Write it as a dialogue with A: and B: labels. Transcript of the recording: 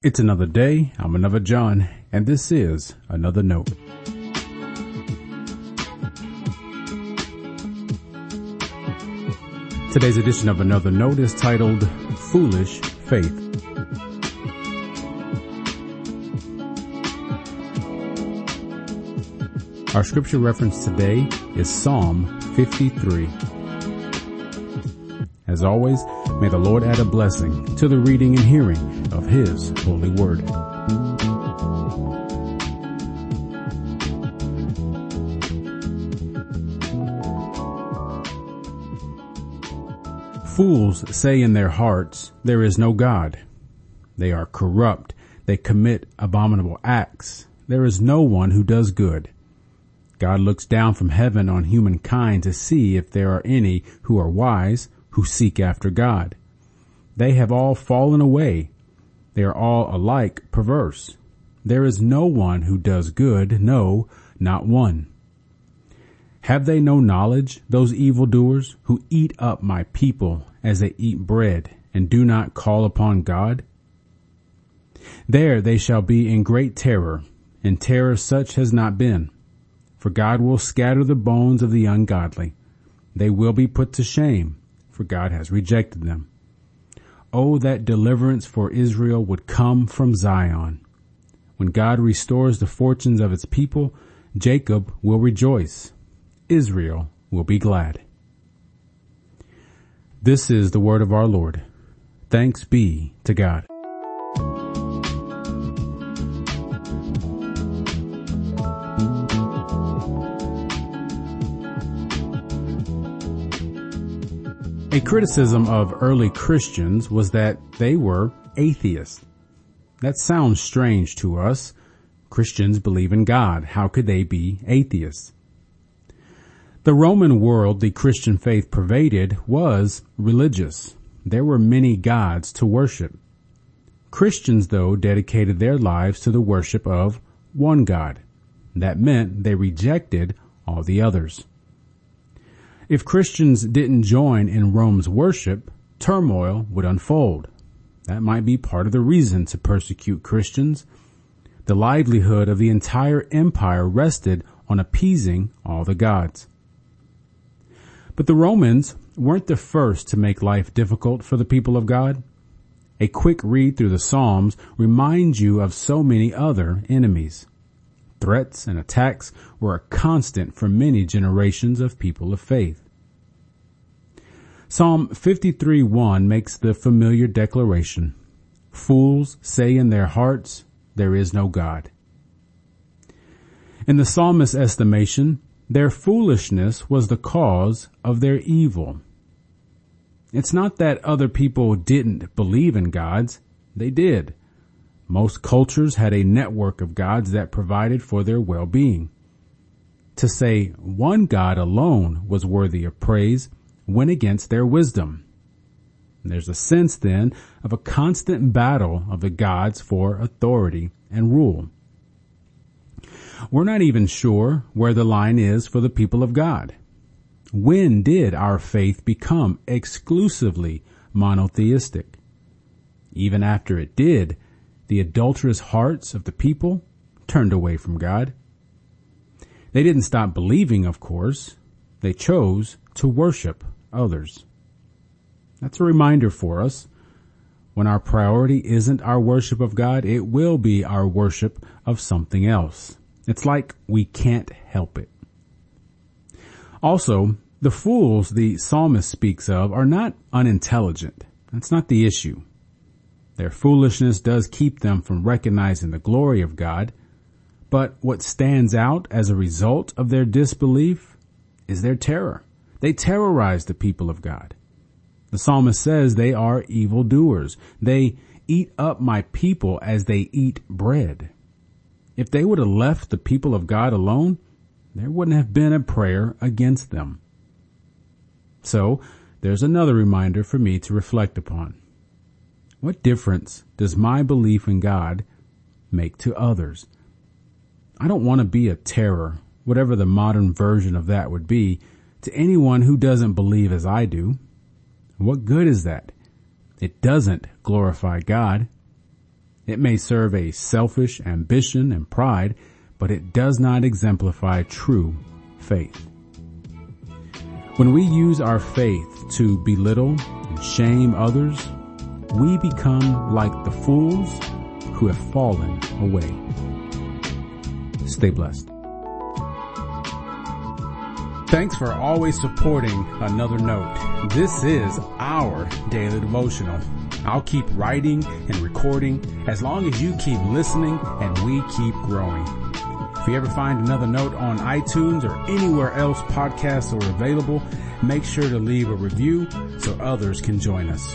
A: It's another day. I'm another John, and this is another note. Today's edition of another note is titled Foolish Faith. Our scripture reference today is Psalm 53. As always, may the Lord add a blessing to the reading and hearing of His holy word. Fools say in their hearts, there is no God. They are corrupt. They commit abominable acts. There is no one who does good. God looks down from heaven on humankind to see if there are any who are wise, who seek after God. They have all fallen away. They are all alike perverse. There is no one who does good, no, not one. Have they no knowledge, those evildoers, who eat up my people as they eat bread, and do not call upon God? There they shall be in great terror, and terror such has not been. For God will scatter the bones of the ungodly. They will be put to shame, for God has rejected them. Oh, that deliverance for Israel would come from Zion. When God restores the fortunes of its people, Jacob will rejoice. Israel will be glad. This is the word of our Lord. Thanks be to God. A criticism of early Christians was that they were atheists. That sounds strange to us. Christians believe in God. How could they be atheists? The Roman world the Christian faith pervaded was religious. There were many gods to worship. Christians, though, dedicated their lives to the worship of one God. That meant they rejected all the others. If Christians didn't join in Rome's worship, turmoil would unfold. That might be part of the reason to persecute Christians. The livelihood of the entire empire rested on appeasing all the gods. But the Romans weren't the first to make life difficult for the people of God. A quick read through the Psalms reminds you of so many other enemies. Threats and attacks were a constant for many generations of people of faith. Psalm 53:1 makes the familiar declaration, Fools say in their hearts, there is no God. In the psalmist's estimation, their foolishness was the cause of their evil. It's not that other people didn't believe in gods. They did. Most cultures had a network of gods that provided for their well-being. To say one God alone was worthy of praise went against their wisdom. There's a sense then of a constant battle of the gods for authority and rule. We're not even sure where the line is for the people of God. When did our faith become exclusively monotheistic? Even after it did, the adulterous hearts of the people turned away from God. They didn't stop believing, of course. They chose to worship others. That's a reminder for us. When our priority isn't our worship of God, it will be our worship of something else. It's like we can't help it. Also, the fools the psalmist speaks of are not unintelligent. That's not the issue. Their foolishness does keep them from recognizing the glory of God, but what stands out as a result of their disbelief is their terror. They terrorize the people of God. The psalmist says they are evildoers. They eat up my people as they eat bread. If they would have left the people of God alone, there wouldn't have been a prayer against them. So there's another reminder for me to reflect upon. What difference does my belief in God make to others? I don't want to be a terror, whatever the modern version of that would be, to anyone who doesn't believe as I do. What good is that? It doesn't glorify God. It may serve a selfish ambition and pride, but it does not exemplify true faith. When we use our faith to belittle and shame others, we become like the fools who have fallen away. Stay blessed. Thanks for always supporting Another Note. This is our daily devotional. I'll keep writing and recording as long as you keep listening and we keep growing. If you ever find another note on iTunes or anywhere else podcasts are available, make sure to leave a review so others can join us.